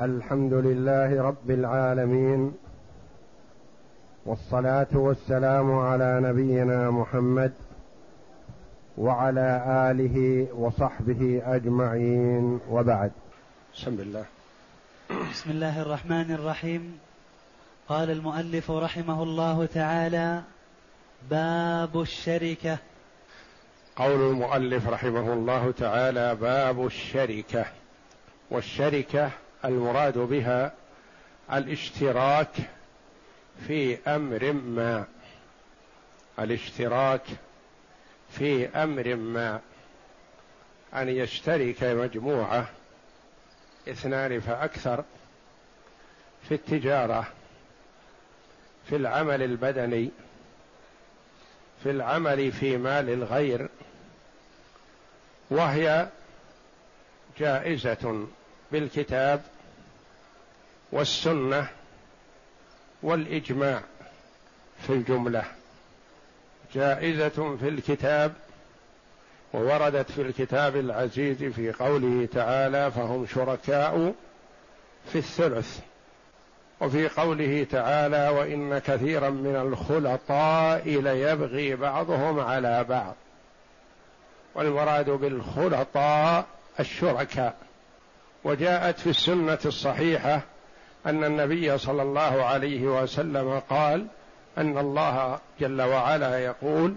الحمد لله رب العالمين والصلاة والسلام على نبينا محمد وعلى آله وصحبه أجمعين وبعد. بسم الله بسم الله الرحمن الرحيم. قال المؤلف رحمه الله تعالى باب الشركة. قول المؤلف رحمه الله تعالى باب الشركة. والشركة المراد بها الاشتراك في أمر ما. الاشتراك في أمر ما. أن يشترك مجموعة اثنان فأكثر في التجارة في العمل البدني في العمل في مال الغير وهي جائزة بالكتاب والسنة والإجماع في الجملة. جائزة في الكتاب ووردت في الكتاب العزيز في قوله تعالى فهم شركاء في الثلث. وفي قوله تعالى وإن كثيرا من الخلطاء ليبغي بعضهم على بعض. والمراد بالخلطاء الشركاء. وجاءت في السنة الصحيحة أن النبي صلى الله عليه وسلم قال أن الله جل وعلا يقول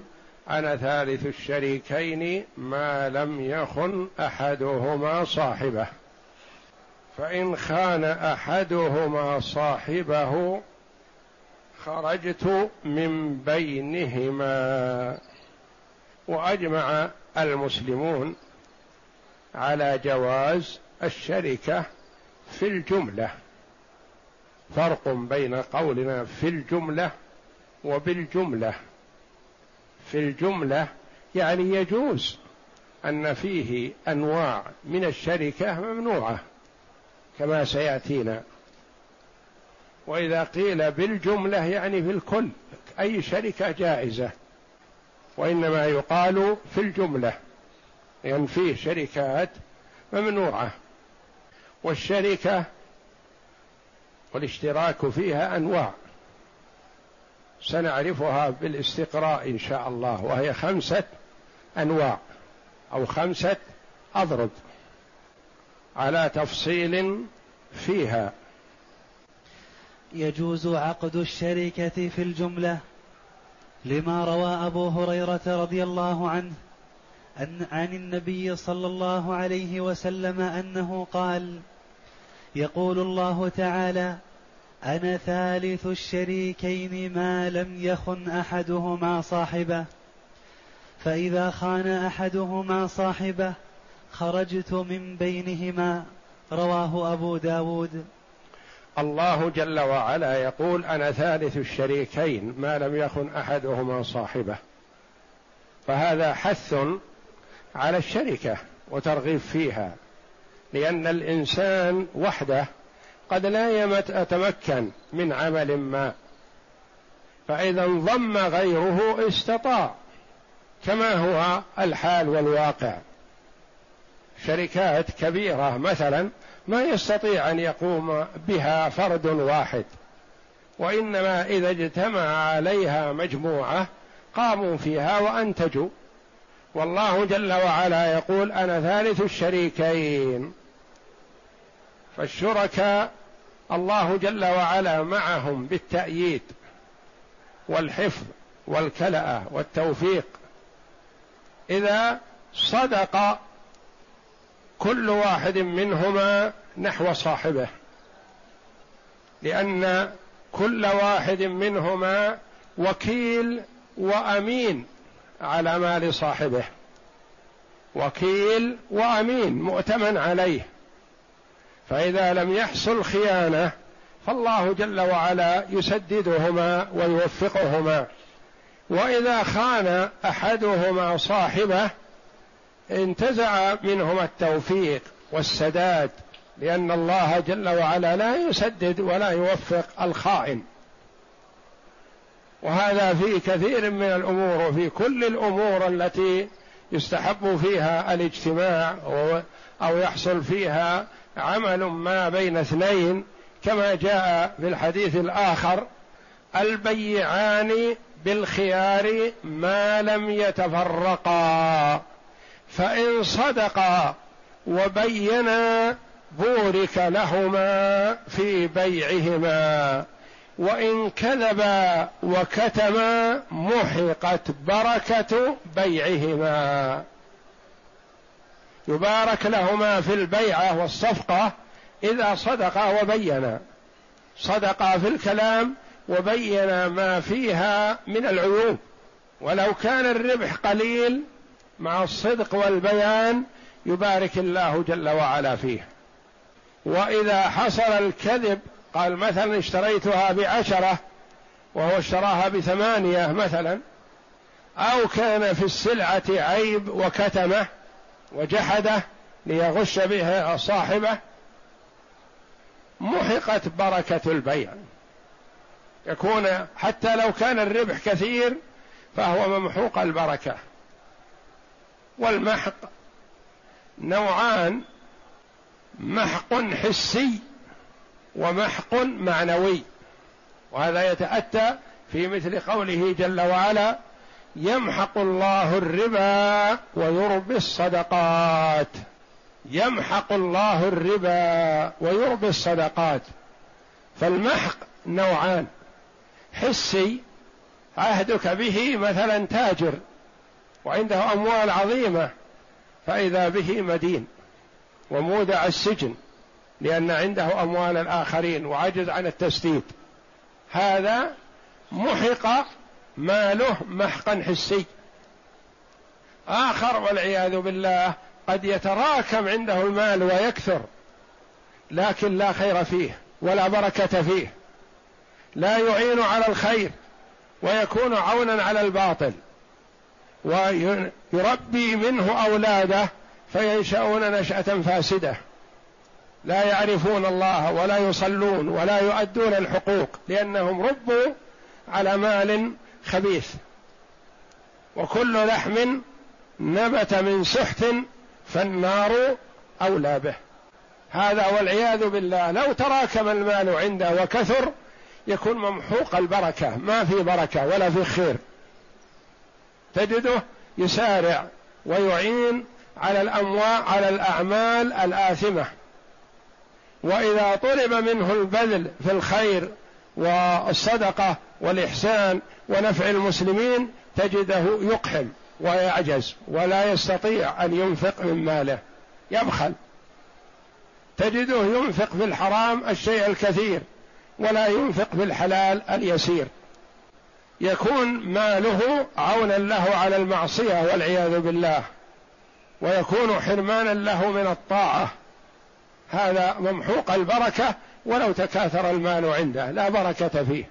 أنا ثالث الشريكين ما لم يخن أحدهما صاحبه. فإن خان أحدهما صاحبه خرجت من بينهما. وأجمع المسلمون على جواز الشركة في الجملة. فرق بين قولنا في الجملة وبالجملة. في الجملة يعني يجوز أن فيه أنواع من الشركة ممنوعة كما سيأتينا. وإذا قيل بالجملة يعني في الكل أي شركة جائزة. وإنما يقال في الجملة لأن يعني فيه شركات ممنوعة. والشركة والاشتراك فيها أنواع. سنعرفها بالاستقراء إن شاء الله وهي خمسة أنواع أو خمسة أضرب على تفصيل فيها. يجوز عقد الشركة في الجملة لما روى أبو هريرة رضي الله عنه أن عن النبي صلى الله عليه وسلم أنه قال يقول الله تعالى أنا ثالث الشريكين ما لم يخن أحدهما صاحبه. فإذا خان أحدهما صاحبه خرجت من بينهما. رواه أبو داود. الله جل وعلا يقول أنا ثالث الشريكين ما لم يخن أحدهما صاحبه. فهذا حث على الشركة وترغيب فيها. لأن الإنسان وحده قد لا يتمكن من عمل ما. فإذا انضم غيره استطاع كما هو الحال والواقع. شركات كبيرة مثلا ما يستطيع أن يقوم بها فرد واحد وإنما إذا اجتمع عليها مجموعة قاموا فيها وأنتجوا. والله جل وعلا يقول أنا ثالث الشريكين. فالشركاء الله جل وعلا معهم بالتأييد والحفظ والكلأة والتوفيق. إذا صدق كل واحد منهما نحو صاحبه لأن كل واحد منهما وكيل وأمين. على مال صاحبه. وكيل وأمين مؤتمن عليه. فإذا لم يحصل خيانة فالله جل وعلا يسددهما ويوفقهما. وإذا خان أحدهما صاحبه انتزع منهما التوفيق والسداد لأن الله جل وعلا لا يسدد ولا يوفق الخائن. وهذا في كثير من الأمور وفي كل الأمور التي يستحب فيها الاجتماع أو يحصل فيها عمل ما بين اثنين كما جاء في الحديث الآخر البيعان بالخيار ما لم يتفرقا فإن صدقا وبينا بورك لهما في بيعهما. وإن كذبا وكتما محقت بركة بيعهما. يبارك لهما في البيعة والصفقة إذا صدقا وبينا. صدقا في الكلام وبين ما فيها من العيوب. ولو كان الربح قليل مع الصدق والبيان يبارك الله جل وعلا فيه. وإذا حصل الكذب قال مثلا اشتريتها بعشرة وهو اشتراها بثمانية مثلا أو كان في السلعة عيب وكتمه وجحده ليغش بها صاحبه محقت بركة البيع. يكون حتى لو كان الربح كثير فهو ممحوق البركة. والمحق نوعان محق حسي ومحق معنوي. وهذا يتأتى في مثل قوله جل وعلا يمحق الله الربا ويربي الصدقات. يمحق الله الربا ويربي الصدقات. فالمحق نوعان حسي عهدك به مثلا تاجر وعنده أموال عظيمة فإذا به مدين ومودع السجن لأن عنده أموال الآخرين وعجز عن التسديد. هذا محق ماله محقا حسي. آخر والعياذ بالله قد يتراكم عنده المال ويكثر لكن لا خير فيه ولا بركة فيه. لا يعين على الخير ويكون عونا على الباطل. ويربي منه أولاده فينشأون نشأة فاسدة. لا يعرفون الله ولا يصلون ولا يؤدون الحقوق لأنهم ربوا على مال خبيث. وكل لحم نبت من سحت فالنار أولى به. هذا والعياذ بالله لو تراكم المال عنده وكثر يكون ممحوق البركة ما في بركة ولا في خير. تجده يسارع ويعين على الأموال على الأعمال الآثمة. وإذا طلب منه البذل في الخير والصدقة والإحسان ونفع المسلمين تجده يقحم ويعجز ولا يستطيع أن ينفق من ماله. يبخل. تجده ينفق في الحرام الشيء الكثير ولا ينفق في الحلال اليسير. يكون ماله عونا له على المعصية والعياذ بالله. ويكون حرمانا له من الطاعة. هذا ممحوق البركة ولو تكاثر المال عنده لا بركة فيه.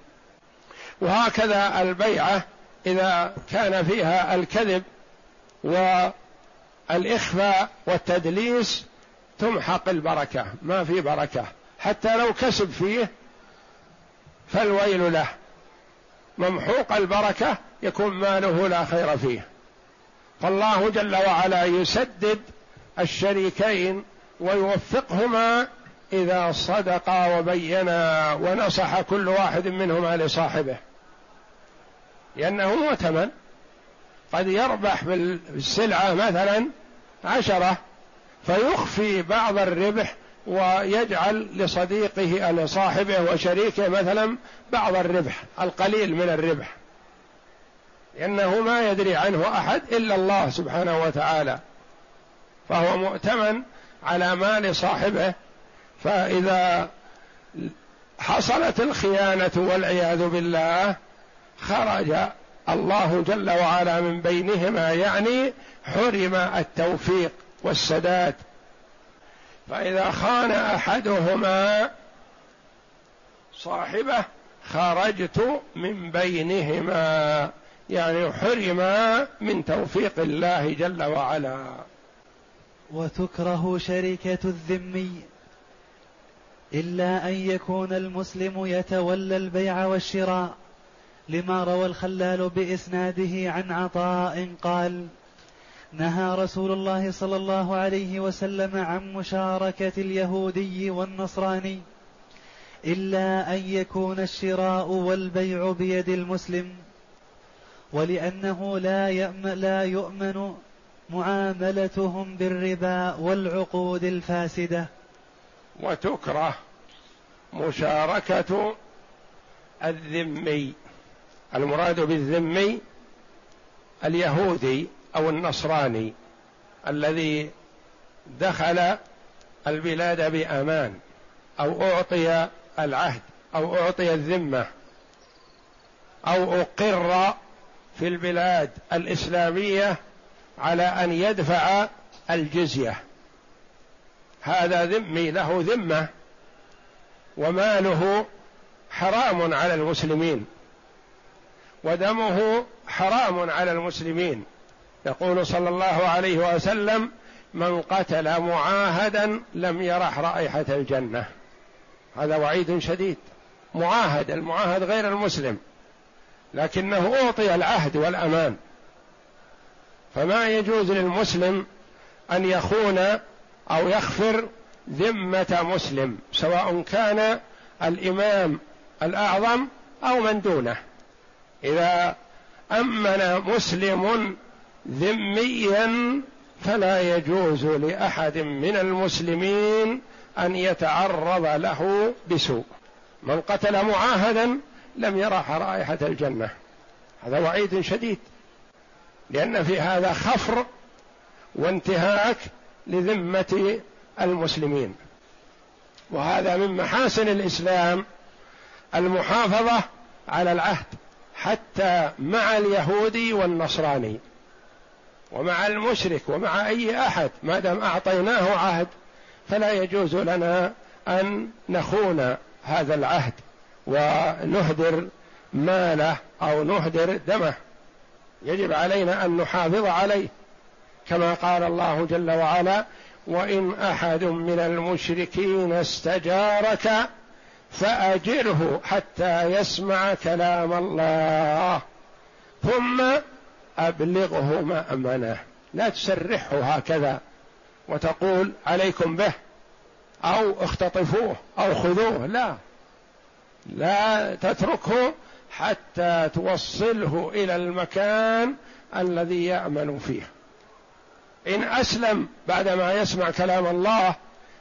وهكذا البيعة إذا كان فيها الكذب والإخفاء والتدليس تمحق البركة ما في بركة. حتى لو كسب فيه فالويل له. ممحوق البركة يكون ماله لا خير فيه. فالله جل وعلا يسدد الشريكين ويوفقهما إذا صدقا وبينا ونصح كل واحد منهما لصاحبه. لأنه مؤتمن. قد يربح بالسلعة مثلا عشرة فيخفي بعض الربح ويجعل لصديقه لصاحبه وشريكه مثلا بعض الربح القليل من الربح. لأنه ما يدري عنه أحد إلا الله سبحانه وتعالى. فهو مؤتمن على مال صاحبه فإذا حصلت الخيانة والعياذ بالله خرج الله جل وعلا من بينهما يعني حرم التوفيق والسداد. فإذا خان أحدهما صاحبه خرجت من بينهما يعني حرما من توفيق الله جل وعلا. وتكره شركة الذمي إلا أن يكون المسلم يتولى البيع والشراء. لما روى الخلال بإسناده عن عطاء قال نهى رسول الله صلى الله عليه وسلم عن مشاركة اليهودي والنصراني إلا أن يكون الشراء والبيع بيد المسلم ولأنه لا يأمن, لا يؤمن معاملتهم بالربا والعقود الفاسدة. وتكره مشاركة الذمي. المراد بالذمي اليهودي أو النصراني الذي دخل البلاد بأمان أو أعطي العهد أو أعطي الذمة أو أقر في البلاد الإسلامية على أن يدفع الجزية. هذا ذمي له ذمة. وماله حرام على المسلمين. ودمه حرام على المسلمين. يقول صلى الله عليه وسلم من قتل معاهدا لم يرح رائحة الجنة. هذا وعيد شديد. معاهد المعاهد غير المسلم. لكنه أعطي العهد والأمان. فما يجوز للمسلم أن يخون أو يخفر ذمة مسلم سواء كان الإمام الأعظم أو من دونه. إذا أمن مسلم ذميا فلا يجوز لأحد من المسلمين أن يتعرض له بسوء. من قتل معاهدا لم يرح رائحه الجنة. هذا وعيد شديد. لأن في هذا خفر وانتهاك لذمة المسلمين. وهذا من محاسن الإسلام المحافظة على العهد حتى مع اليهودي والنصراني ومع المشرك ومع أي أحد ما دام أعطيناه عهد فلا يجوز لنا أن نخون هذا العهد ونهدر ماله أو نهدر دمه. يجب علينا أن نحافظ عليه كما قال الله جل وعلا وإن أحد من المشركين استجارك فأجره حتى يسمع كلام الله ثم أبلغه ما امنه لا تسرحه هكذا وتقول عليكم به. أو اختطفوه أو خذوه. لا لا تتركه حتى توصله إلى المكان الذي يأمن فيه. إن أسلم بعدما يسمع كلام الله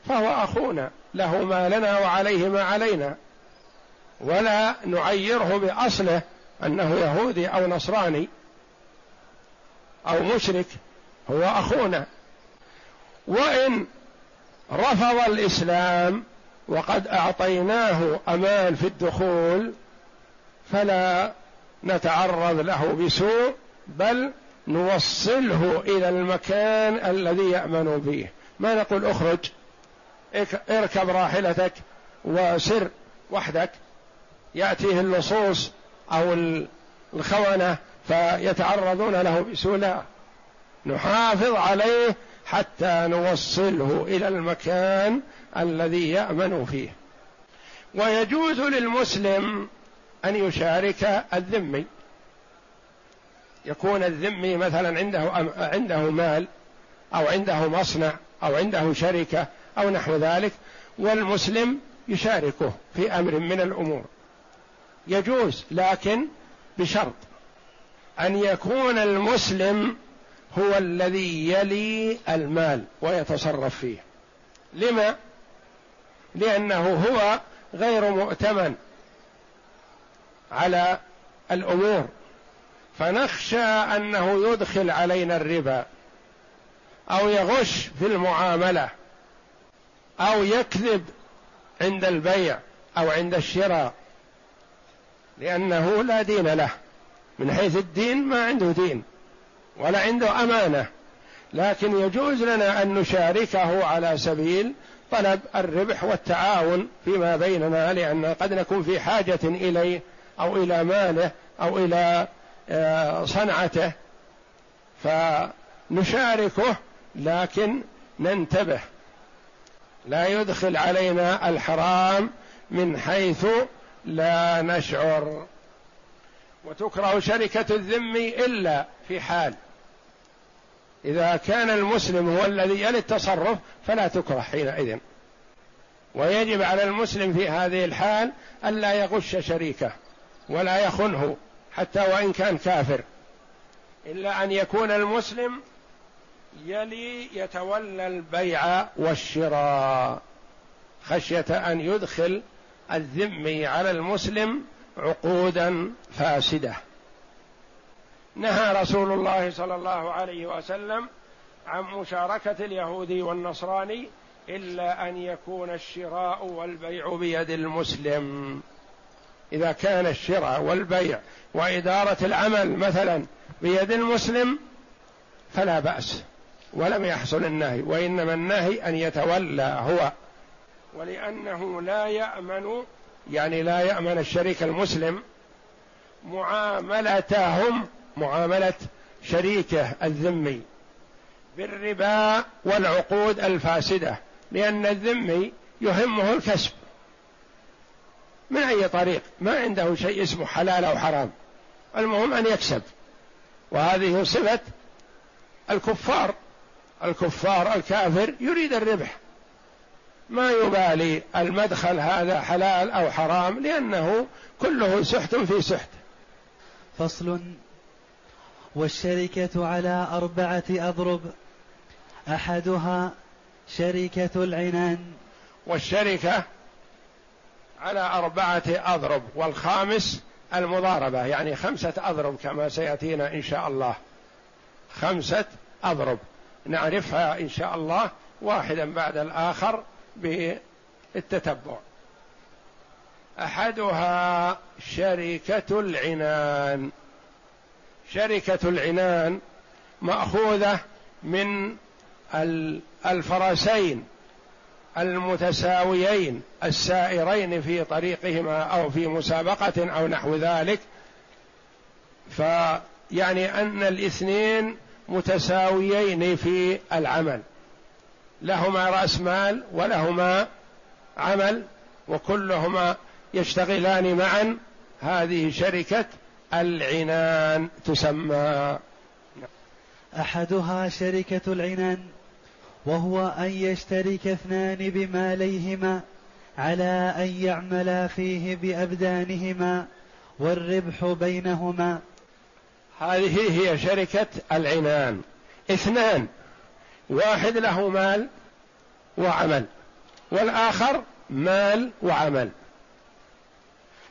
فهو أخونا له ما لنا وعليه ما علينا. ولا نعيره بأصله أنه يهودي أو نصراني أو مشرك هو أخونا. وإن رفض الإسلام وقد أعطيناه أمان في الدخول فلا نتعرض له بسوء بل نوصله إلى المكان الذي يأمن فيه ما نقول اخرج اركب راحلتك وسر وحدك. يأتيه اللصوص أو الخونة فيتعرضون له بسوء. لا نحافظ عليه حتى نوصله إلى المكان الذي يأمن فيه. ويجوز للمسلم أن يشارك الذمي. يكون الذمي مثلا عنده عنده مال أو عنده مصنع أو عنده شركة أو نحو ذلك والمسلم يشاركه في أمر من الأمور. يجوز لكن بشرط أن يكون المسلم هو الذي يلي المال ويتصرف فيه. لما؟ لأنه هو غير مؤتمن. على الأمور. فنخشى أنه يدخل علينا الربا أو يغش في المعاملة أو يكذب عند البيع أو عند الشراء لأنه لا دين له. من حيث الدين ما عنده دين ولا عنده أمانة. لكن يجوز لنا أن نشاركه على سبيل طلب الربح والتعاون فيما بيننا لأن قد نكون في حاجة إليه أو إلى ماله أو إلى آه، صنعته فنشاركه لكن ننتبه. لا يدخل علينا الحرام من حيث لا نشعر. وتكره شركة الذم إلا في حال. إذا كان المسلم هو الذي يلي التصرف فلا تكره حينئذ. ويجب على المسلم في هذه الحال ألا يغش شريكه. ولا يخنه حتى وإن كان كافر. إلا أن يكون المسلم يلي يتولى البيع والشراء خشية أن يدخل الذمي على المسلم عقودا فاسدة. نهى رسول الله صلى الله عليه وسلم عن مشاركة اليهودي والنصراني إلا أن يكون الشراء والبيع بيد المسلم. إذا كان الشراء والبيع وإدارة العمل مثلا بيد المسلم فلا بأس ولم يحصل النهي وإنما النهي أن يتولى هو ولأنه لا يأمن يعني لا يأمن الشريك المسلم معاملتهم معاملة شريكه الذمي بالربا والعقود الفاسدة لأن الذمي يهمه الكسب. من أي طريق ما عنده شيء اسمه حلال أو حرام. المهم أن يكسب. وهذه صفة الكفار. الكفار الكافر يريد الربح. ما يبالي المدخل هذا حلال أو حرام لأنه كله سحت في سحت. فصل. والشركة على أربعة أضرب. أحدها شركة العنان. والشركة على أربعة أضرب والخامس المضاربة يعني خمسة أضرب كما سيأتينا إن شاء الله. خمسة أضرب. نعرفها إن شاء الله واحدا بعد الآخر بالتتبع. أحدها شركة العنان. شركة العنان مأخوذة من الفرسين. المتساويين السائرين في طريقهما أو في مسابقة أو نحو ذلك. فيعني أن الاثنين متساويين في العمل. لهما رأس مال ولهما عمل وكلهما يشتغلان معا. هذه شركة العنان تسمى. أحدها شركة العنان. وهو أن يشترك اثنان بماليهما على أن يعملا فيه بأبدانهما والربح بينهما. هذه هي شركة العنان. اثنان واحد له مال وعمل والآخر مال وعمل.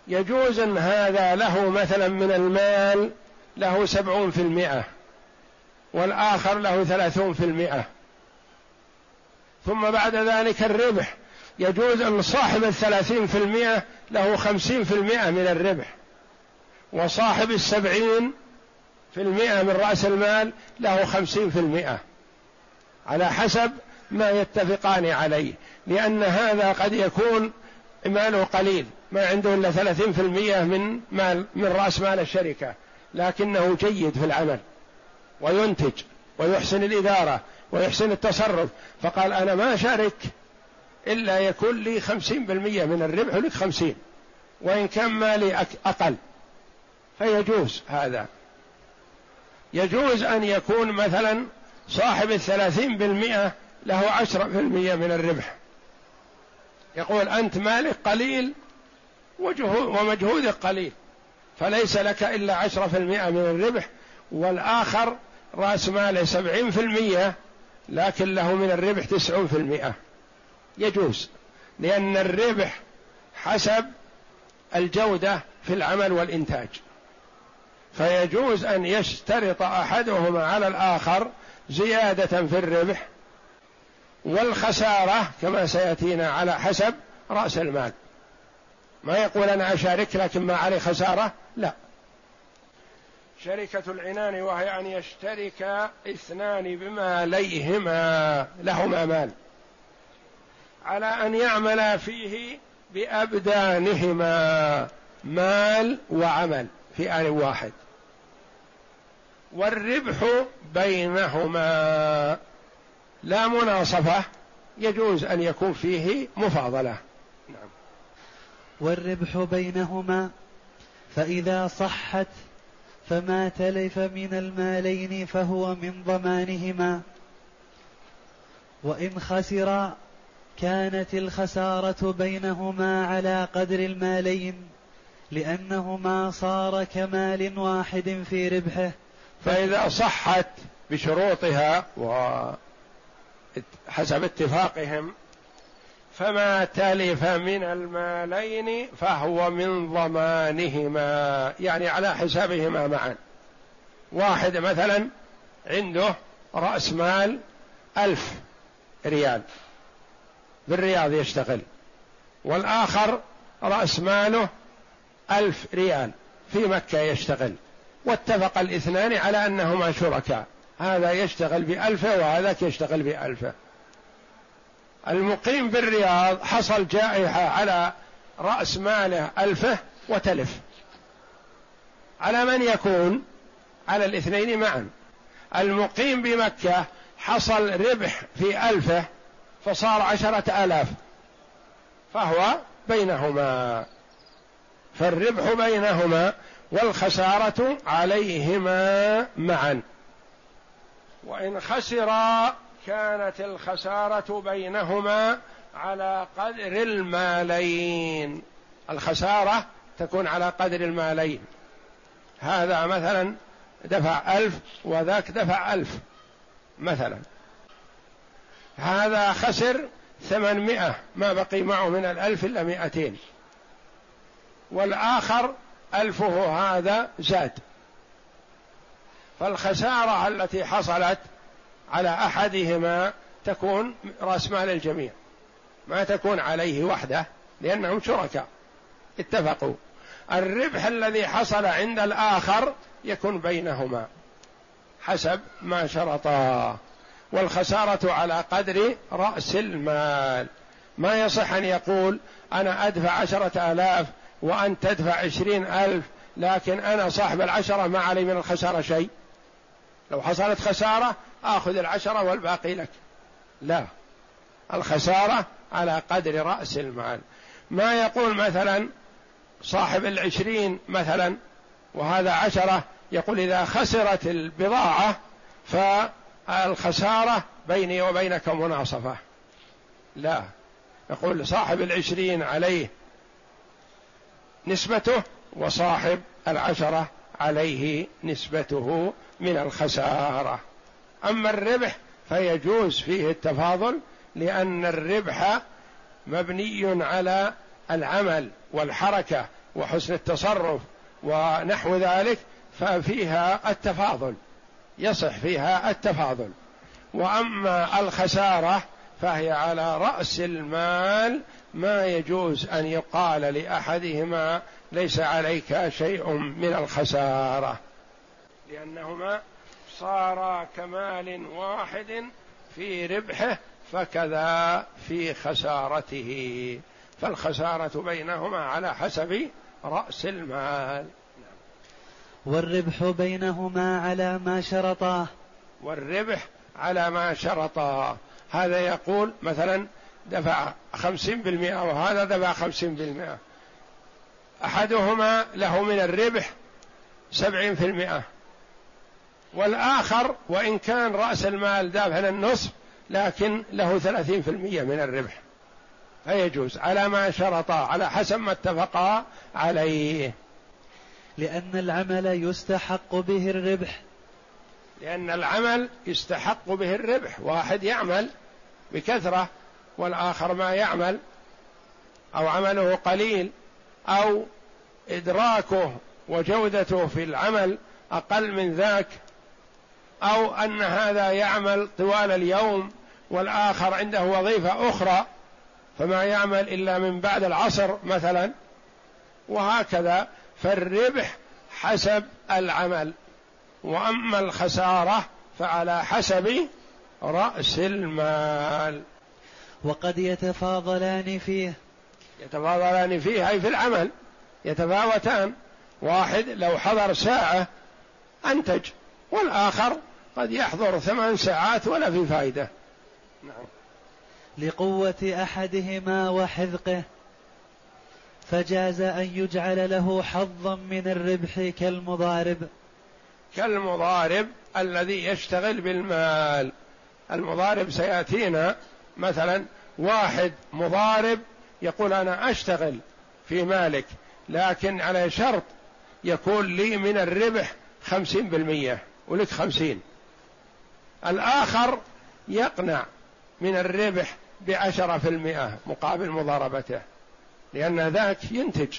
يجوز أن هذا له مثلا من المال له سبعون في المئة والآخر له ثلاثون في المئة. ثم بعد ذلك الربح. يجوز أن صاحب الثلاثين في المئة له خمسين في المئة من الربح. وصاحب السبعين في المئة من رأس المال له خمسين في المئة. على حسب ما يتفقان عليه. لأن هذا قد يكون ماله قليل. ما عنده إلا ثلاثين في المية من مال من رأس مال الشركة. لكنه جيد في العمل. وينتج. ويحسن الإدارة. ويحسن التصرف. فقال أنا ما أشارك إلا يكون لي خمسين بالمية من الربح ولك خمسين. وإن كان مالي أقل. فيجوز هذا. يجوز أن يكون مثلا صاحب الثلاثين بالمئة له عشرة في المئة من الربح. يقول أنت مالك قليل ومجهودك قليل. فليس لك إلا عشرة في المئة من الربح. والآخر رأس ماله سبعين في المئة لكن له من الربح تسعون في المئة. يجوز لأن الربح حسب الجودة في العمل والإنتاج. فيجوز أن يشترط أحدهما على الآخر زيادة في الربح والخسارة كما سيأتينا على حسب رأس المال. ما يقول أنا أشارك لكن ما علي خسارة؟ لا. شركة العنان وهي أن يشترك اثنان بماليهما لهما مال. على أن يعملا فيه بأبدانهما مال وعمل في آن واحد. والربح بينهما لا مناصفة يجوز أن يكون فيه مفاضلة. نعم. والربح بينهما فإذا صحت فما تلف من المالين فهو من ضمانهما. وإن خسرا كانت الخسارة بينهما على قدر المالين لأنهما صار كمال واحد في ربحه. فإذا صحت بشروطها وحسب اتفاقهم فما تلف من المالين فهو من ضمانهما يعني على حسابهما معا. واحد مثلا عنده رأس مال ألف ريال بالرياض يشتغل والآخر رأس ماله ألف ريال في مكة يشتغل. واتفق الاثنان على أنهما شركاء. هذا يشتغل بألفه وهذاك يشتغل بألفه. المقيم بالرياض حصل جائحة على رأس ماله ألفه وتلف. على من يكون؟ على الاثنين معا. المقيم بمكة حصل ربح في ألفه فصار عشرة آلاف. فهو بينهما. فالربح بينهما والخسارة عليهما معا. وإن خسرا كانت الخسارة بينهما على قدر المالين. الخسارة تكون على قدر المالين. هذا مثلا دفع ألف وذاك دفع ألف مثلا. هذا خسر ثمانمائة ما بقي معه من الألف إلا مائتين. والآخر ألفه هذا زاد. فالخسارة التي حصلت على أحدهما تكون رأس مال الجميع ما تكون عليه وحده لأنهم شركاء. اتفقوا. الربح الذي حصل عند الآخر يكون بينهما حسب ما شرطا. والخسارة على قدر رأس المال. ما يصح أن يقول أنا أدفع عشرة آلاف وأنت تدفع عشرين ألف لكن أنا صاحب العشرة ما علي من الخسارة شيء. لو حصلت خسارة آخذ العشرة والباقي لك. لا. الخسارة على قدر رأس المال. ما يقول مثلا صاحب العشرين مثلا وهذا عشرة يقول إذا خسرت البضاعة فالخسارة بيني وبينك مناصفة. لا. يقول صاحب العشرين عليه نسبته وصاحب العشرة عليه نسبته من الخسارة. أما الربح فيجوز فيه التفاضل لأن الربح مبني على العمل والحركة وحسن التصرف ونحو ذلك ففيها التفاضل يصح فيها التفاضل. وأما الخسارة فهي على رأس المال ما يجوز أن يقال لأحدهما ليس عليك شيء من الخسارة لأنهما صارا كمال واحد في ربحه فكذا في خسارته. فالخسارة بينهما على حسب رأس المال. والربح بينهما على ما شرطاه والربح على ما شرطا. هذا يقول مثلا دفع خمسين بالمئة وهذا دفع خمسين بالمئة. أحدهما له من الربح سبعين في المئة. والآخر وإن كان رأس المال دافع النصف لكن له ثلاثين في المئة من الربح. فيجوز على ما شرطا على حسب ما اتفقا عليه. لأن العمل يستحق به الربح. لأن العمل يستحق به الربح. واحد يعمل بكثرة والآخر ما يعمل أو عمله قليل أو إدراكه وجودته في العمل أقل من ذاك أو أن هذا يعمل طوال اليوم والآخر عنده وظيفة أخرى فما يعمل إلا من بعد العصر مثلا وهكذا فالربح حسب العمل. وأما الخسارة فعلى حسب رأس المال. وقد يتفاضلان فيه. يتفاضلان فيه أي في العمل. يتفاوتان. واحد لو حضر ساعة أنتج والآخر قد يحضر ثمان ساعات ولا في فائدة. نعم. لقوة أحدهما وحذقه فجاز أن يجعل له حظا من الربح كالمضارب. كالمضارب الذي يشتغل بالمال. المضارب سيأتينا مثلا واحد مضارب يقول أنا أشتغل في مالك لكن على شرط يكون لي من الربح خمسين بالمية ولك خمسين. الآخر يقنع من الربح بعشرة في المئة مقابل مضاربته لأن ذاك ينتج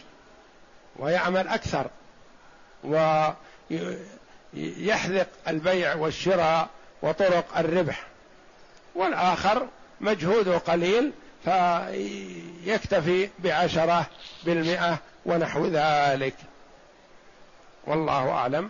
ويعمل أكثر ويحذق البيع والشراء وطرق الربح. والآخر مجهوده قليل فيكتفي بعشرة بالمئة ونحو ذلك. والله أعلم.